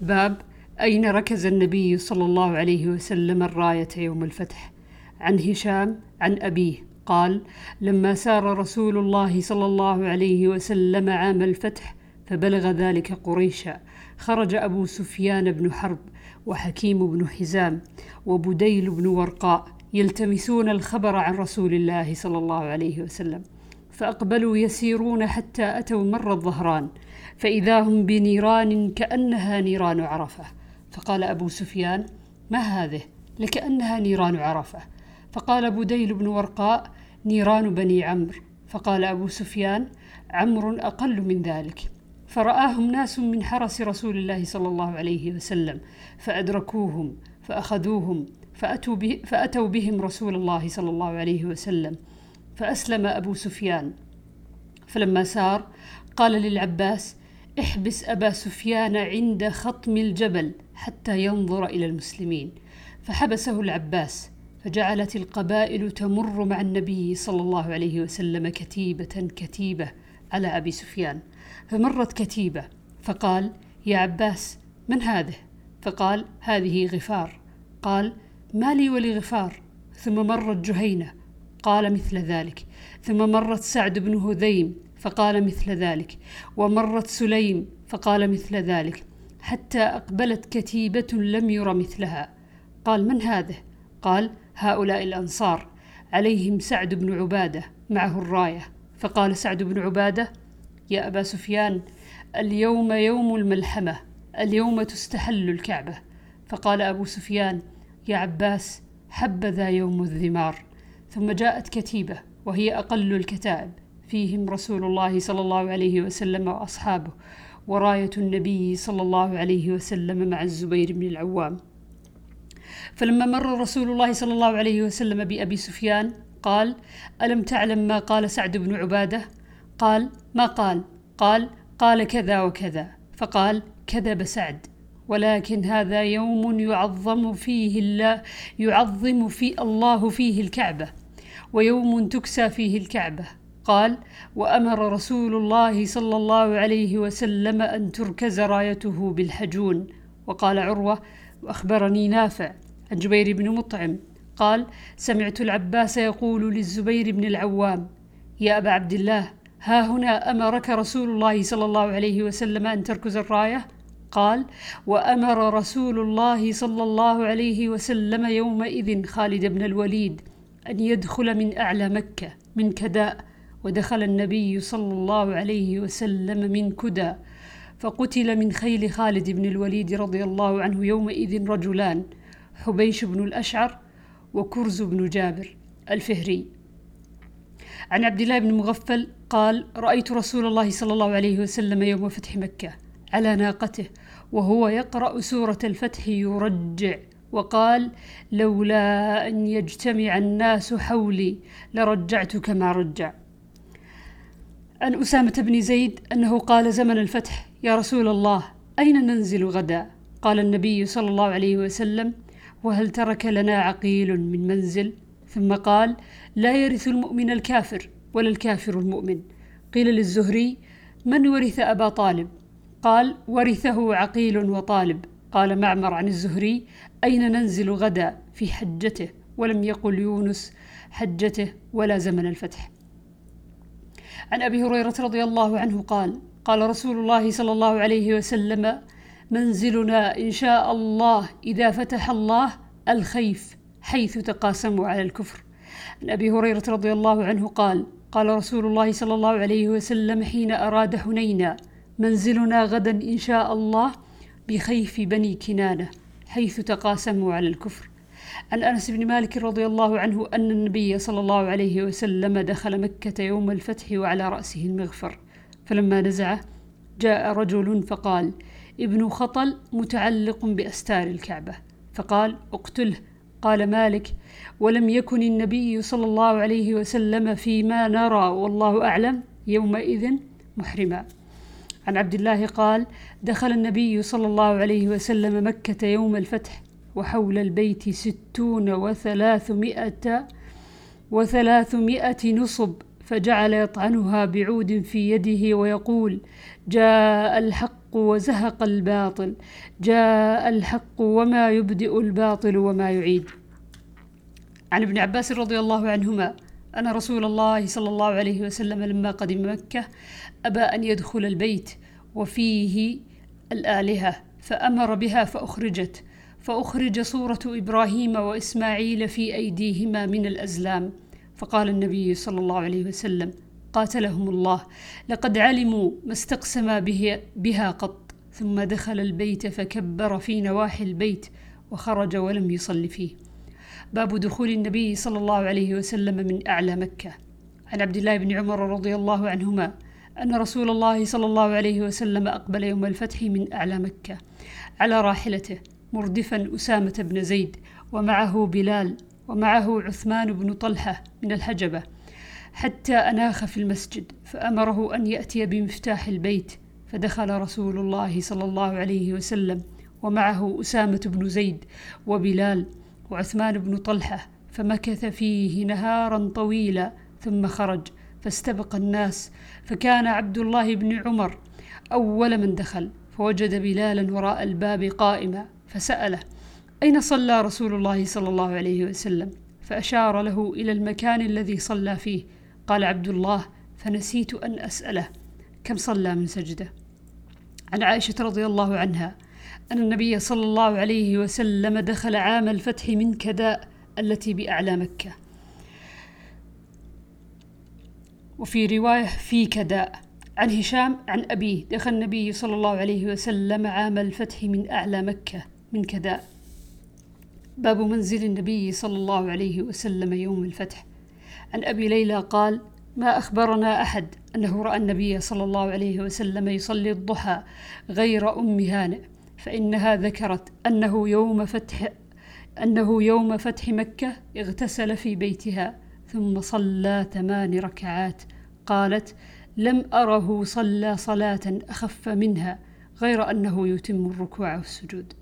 باب أين ركز النبي صلى الله عليه وسلم الراية يوم الفتح؟ عن هشام عن أبيه. قال لما سار رسول الله صلى الله عليه وسلم عام الفتح فبلغ ذلك قريشا. خرج أبو سفيان بن حرب وحكيم بن حزام وبديل بن ورقاء يلتمسون الخبر عن رسول الله صلى الله عليه وسلم. فأقبلوا يسيرون حتى أتوا مر الظهران فإذا هم بنيران كأنها نيران عرفة. فقال أبو سفيان ما هذه؟ لكأنها نيران عرفة. فقال بديل بن ورقاء نيران بني عمرو. فقال أبو سفيان عمرو أقل من ذلك. فرآهم ناس من حرس رسول الله صلى الله عليه وسلم فأدركوهم فأخذوهم فأتوا, به فأتوا بهم رسول الله صلى الله عليه وسلم. فأسلم أبو سفيان. فلما سار قال للعباس احبس أبا سفيان عند خطم الجبل حتى ينظر إلى المسلمين. فحبسه العباس فجعلت القبائل تمر مع النبي صلى الله عليه وسلم كتيبة كتيبة على أبي سفيان. فمرت كتيبة فقال يا عباس من هذه؟ فقال هذه غفار. قال ما لي ولغفار. ثم مرت جهينة قال مثل ذلك. ثم مرت سعد بن هذيم فقال مثل ذلك. ومرت سليم فقال مثل ذلك. حتى أقبلت كتيبة لم ير مثلها. قال من هذه؟ قال هؤلاء الأنصار. عليهم سعد بن عبادة معه الراية. فقال سعد بن عبادة يا أبا سفيان اليوم يوم الملحمة اليوم تستحل الكعبة. فقال أبو سفيان يا عباس حبذا يوم الذمار. ثم جاءت كتيبة وهي أقل الكتائب. فيهم رسول الله صلى الله عليه وسلم وأصحابه وراية النبي صلى الله عليه وسلم مع الزبير بن العوام. فلما مر رسول الله صلى الله عليه وسلم بأبي سفيان قال ألم تعلم ما قال سعد بن عبادة؟ قال ما قال؟ قال قال كذا وكذا. فقال كذب سعد. ولكن هذا يوم يعظم فيه الله يعظم في الله فيه الكعبة. ويوم تكسى فيه الكعبة. قال وأمر رسول الله صلى الله عليه وسلم أن تركز رايته بالحجون. وقال عروة وأخبرني نافع عن جبير بن مطعم. قال سمعت العباس يقول للزبير بن العوام يا أبا عبد الله ها هنا أمرك رسول الله صلى الله عليه وسلم أن تركز الراية؟ قال وأمر رسول الله صلى الله عليه وسلم يومئذ خالد بن الوليد. أن يدخل من أعلى مكة من كداء ودخل النبي صلى الله عليه وسلم من كدى فقتل من خيل خالد بن الوليد رضي الله عنه يومئذ رجلان حبيش بن الأشعر وكرز بن جابر الفهري. عن عبد الله بن مغفل قال رأيت رسول الله صلى الله عليه وسلم يوم فتح مكة على ناقته وهو يقرأ سورة الفتح يرجع. وقال لولا أن يجتمع الناس حولي لرجعت كما رجع. عن أسامة بن زيد أنه قال زمن الفتح. يا رسول الله أين ننزل غدا؟ قال النبي صلى الله عليه وسلم وهل ترك لنا عقيل من منزل؟ ثم قال لا يرث المؤمن الكافر ولا الكافر المؤمن. قيل للزهري من ورث أبا طالب؟ قال ورثه عقيل وطالب. قال معمر عن الزهري أين ننزل غدا في حجته؟ ولم يقل يونس حجته ولا زمن الفتح. عن أبي هريرة رضي الله عنه قال قال رسول الله صلى الله عليه وسلم منزلنا إن شاء الله إذا فتح الله الخيف حيث تقاسموا على الكفر. عن أبي هريرة رضي الله عنه قال قال رسول الله صلى الله عليه وسلم حين أراد حنينا منزلنا غدا إن شاء الله بخيف بني كنانة. حيث تقاسموا على الكفر. عن أنس بن مالك رضي الله عنه أن النبي صلى الله عليه وسلم دخل مكة يوم الفتح وعلى رأسه المغفر. فلما نزعه جاء رجل فقال ابن خطل متعلق بأستار الكعبة. فقال اقتله. قال مالك ولم يكن النبي صلى الله عليه وسلم فيما نرى والله أعلم يومئذ محرما. عن عبد الله قال دخل النبي صلى الله عليه وسلم مكة يوم الفتح وحول البيت ستون وثلاثمائة وثلاثمائة نصب فجعل يطعنها بعود في يده ويقول جاء الحق وزهق الباطل جاء الحق وما يبدئ الباطل وما يعيد عن ابن عباس رضي الله عنهما أن رسول الله صلى الله عليه وسلم لما قدم مكة أبى أن يدخل البيت وفيه الآلهة فأمر بها فأخرجت. فأخرج صورة إبراهيم وإسماعيل في أيديهما من الأزلام. فقال النبي صلى الله عليه وسلم قاتلهم الله. لقد علموا ما استقسما به بها قط. ثم دخل البيت فكبر في نواحي البيت وخرج ولم يصل فيه. باب دخول النبي صلى الله عليه وسلم من أعلى مكة. عن عبد الله بن عمر رضي الله عنهما أن رسول الله صلى الله عليه وسلم أقبل يوم الفتح من أعلى مكة على راحلته مردفا أسامة بن زيد ومعه بلال ومعه عثمان بن طلحة من الحجبة حتى أناخ في المسجد فأمره أن يأتي بمفتاح البيت فدخل رسول الله صلى الله عليه وسلم ومعه أسامة بن زيد وبلال وعثمان بن طلحة فمكث فيه نهارا طويلا ثم خرج فاستبق الناس فكان عبد الله بن عمر أول من دخل فوجد بلالا وراء الباب قائما فسأله أين صلى رسول الله صلى الله عليه وسلم؟ فأشار له إلى المكان الذي صلى فيه. قال عبد الله فنسيت أن أسأله كم صلى من سجدة؟ عن عائشة رضي الله عنها أن النبي صلى الله عليه وسلم دخل عام الفتح من كداء التي بأعلى مكة. وفي رواية في كداء عن هشام عن أبيه دخل النبي صلى الله عليه وسلم عام الفتح من أعلى مكة من كداء. باب منزل النبي صلى الله عليه وسلم يوم الفتح. عن أبي ليلى قال ما أخبرنا أحد أنه رأى النبي صلى الله عليه وسلم يصلي الضحى غير أم هانئ. فإنها ذكرت أنه يوم فتح أنه يوم فتح مكة اغتسل في بيتها ثم صلى ثمان ركعات. قالت لم أره صلى صلاة أخف منها غير أنه يتم الركوع والسجود.